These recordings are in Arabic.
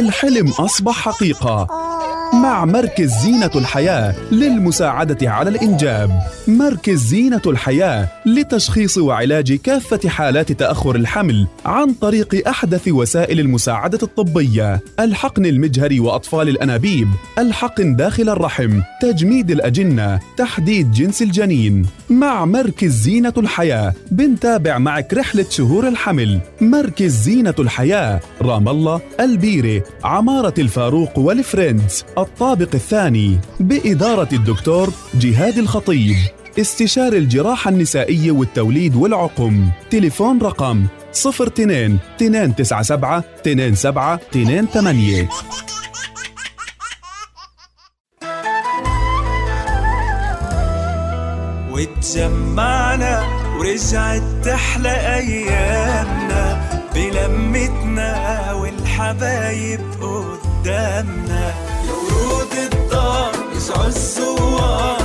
الحلم أصبح حقيقة. مع مركز زينة الحياة للمساعدة على الإنجاب. مركز زينة الحياة لتشخيص وعلاج كافة حالات تأخر الحمل عن طريق أحدث وسائل المساعدة الطبية. الحقن المجهري وأطفال الأنابيب. الحقن داخل الرحم. تجميد الأجنة. تحديد جنس الجنين. مع مركز زينة الحياة بنتابع معك رحلة شهور الحمل. مركز زينة الحياة. رام الله البيرة عمارة الفاروق والفريندز الطابق الثاني بإدارة الدكتور جهاد الخطيب. استشاري الجراحة النسائية والتوليد والعقم. تليفون رقم 02 297 27 28 وتجمعنا ورجعت تحلى أيامنا بلمتنا والحبايب قدامنا. الدار رجعوا الزوار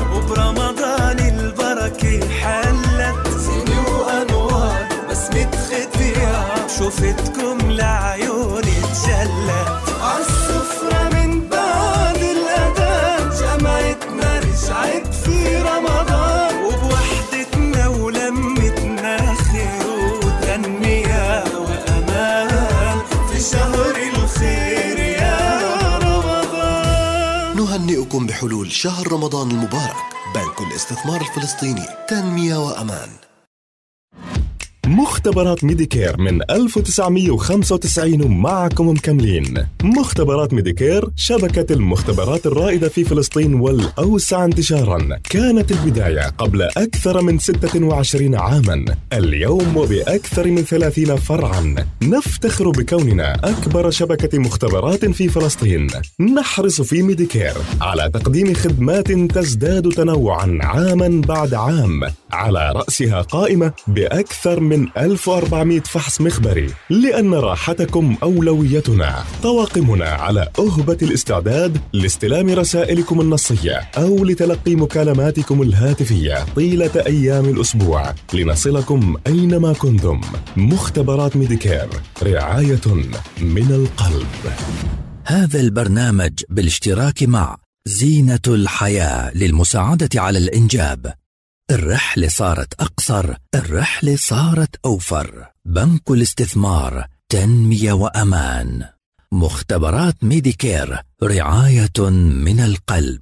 بحلول شهر رمضان المبارك. بنك الاستثمار الفلسطيني. تنمية وأمان. مختبرات Medicare من 1995 معكم مكملين. مختبرات Medicare شبكة المختبرات الرائدة في فلسطين والأوسع انتشارا. كانت البداية قبل أكثر من 26 عاما. اليوم وبأكثر من 30 فرعا. نفتخر بكوننا أكبر شبكة مختبرات في فلسطين. نحرص في ميديكير على تقديم خدمات تزداد تنوعا عاما بعد عام. على رأسها قائمة بأكثر من 1400 فحص مخبري لأن راحتكم أولويتنا. طواقمنا على أهبة الاستعداد لاستلام رسائلكم النصية أو لتلقي مكالماتكم الهاتفية طيلة أيام الأسبوع. لنصلكم أينما كنتم. مختبرات ميديكير رعاية من القلب. هذا البرنامج بالاشتراك مع زينة الحياة للمساعدة على الإنجاب. الرحلة صارت أقصر الرحلة صارت أوفر. بنك الاستثمار تنمية وأمان. مختبرات ميديكير رعاية من القلب.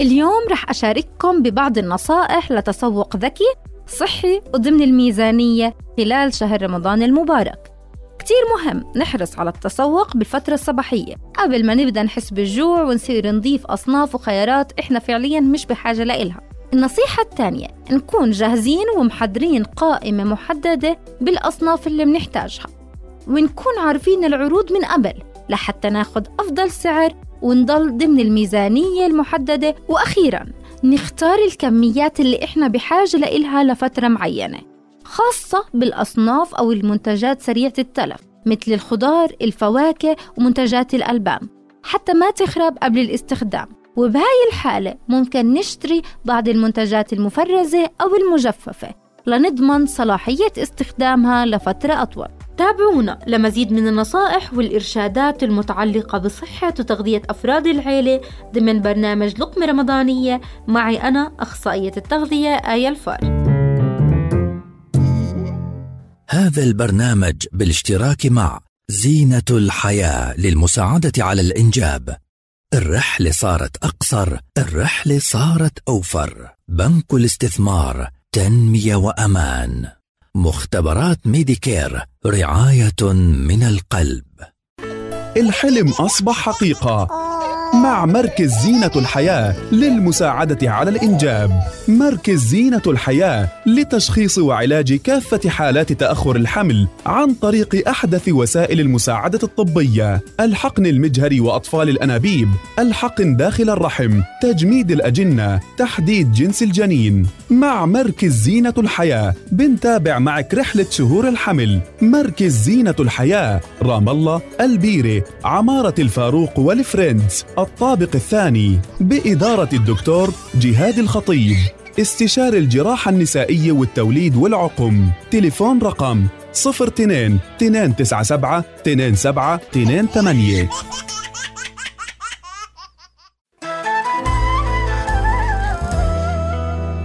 اليوم رح أشارككم ببعض النصائح لتسوق ذكي صحي وضمن الميزانية خلال شهر رمضان المبارك. كتير مهم نحرص على التسوق بالفترة الصباحية. قبل ما نبدأ نحس بالجوع ونصير نضيف أصناف وخيارات إحنا فعليا مش بحاجة لإلها. النصيحة الثانية نكون جاهزين ومحضرين قائمة محددة بالأصناف اللي بنحتاجها. ونكون عارفين العروض من قبل لحتى ناخد أفضل سعر ونضل ضمن الميزانية المحددة. وأخيرا نختار الكميات اللي إحنا بحاجة لإلها لفترة معينة خاصة بالأصناف أو المنتجات سريعة التلف مثل الخضار، الفواكه ومنتجات الألبان حتى ما تخرب قبل الاستخدام. وبهاي الحالة ممكن نشتري بعض المنتجات المفرزة أو المجففة لنضمن صلاحية استخدامها لفترة أطول. تابعونا لمزيد من النصائح والإرشادات المتعلقة بصحة وتغذية أفراد العيلة ضمن برنامج لقمة رمضانية معي أنا أخصائية التغذية آية الفار. هذا البرنامج بالاشتراك مع زينة الحياة للمساعدة على الإنجاب. الرحلة صارت أقصر الرحلة صارت أوفر. بنك الاستثمار تنمية وأمان. مختبرات ميديكير رعاية من القلب. الحلم أصبح حقيقة. مع مركز زينة الحياة للمساعدة على الإنجاب. مركز زينة الحياة لتشخيص وعلاج كافة حالات تأخر الحمل عن طريق أحدث وسائل المساعدة الطبية. الحقن المجهري وأطفال الأنابيب. الحقن داخل الرحم. تجميد الأجنة. تحديد جنس الجنين. مع مركز زينة الحياة بنتابع معك رحلة شهور الحمل. مركز زينة الحياة. رام الله البيرة عمارة الفاروق والفريندز الطابق الثاني بإدارة الدكتور جهاد الخطيب. استشار الجراحة النسائية والتوليد والعقم. تليفون رقم 02 297 27 28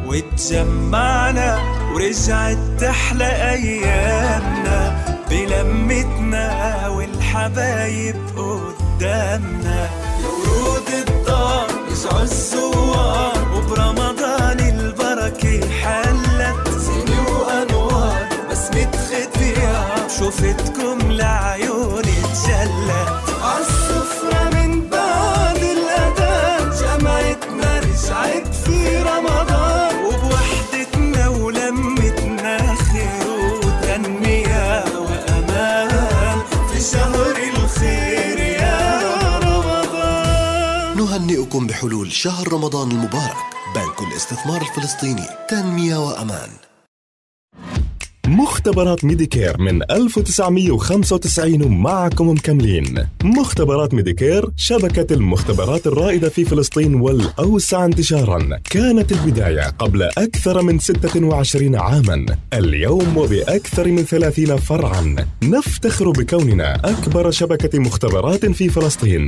واتجمعنا ورجعت تحلى أيامنا بلمتنا والحبايب قدامنا. رجعوا الزوار وبرمضان. نهنئكم بحلول شهر رمضان المبارك. بنك الاستثمار الفلسطيني. تنمية وأمان. مختبرات ميديكير من 1995 ومعكم مكملين. مختبرات ميديكير شبكة المختبرات الرائدة في فلسطين والأوسع انتشارا. كانت البداية قبل أكثر من 26 عاما. اليوم وبأكثر من 30 فرعا. نفتخر بكوننا أكبر شبكة مختبرات في فلسطين.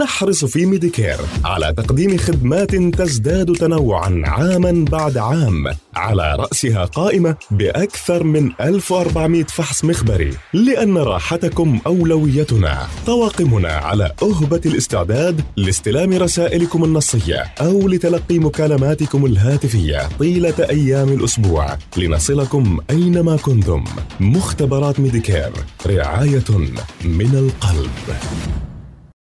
نحرص في ميديكير على تقديم خدمات تزداد تنوعا عاما بعد عام. على رأسها قائمة بأكثر من 1400 فحص مخبري لأن راحتكم أولويتنا. طواقمنا على أهبة الاستعداد لاستلام رسائلكم النصية أو لتلقي مكالماتكم الهاتفية طيلة أيام الأسبوع. لنصلكم أينما كنتم. مختبرات ميديكير رعاية من القلب.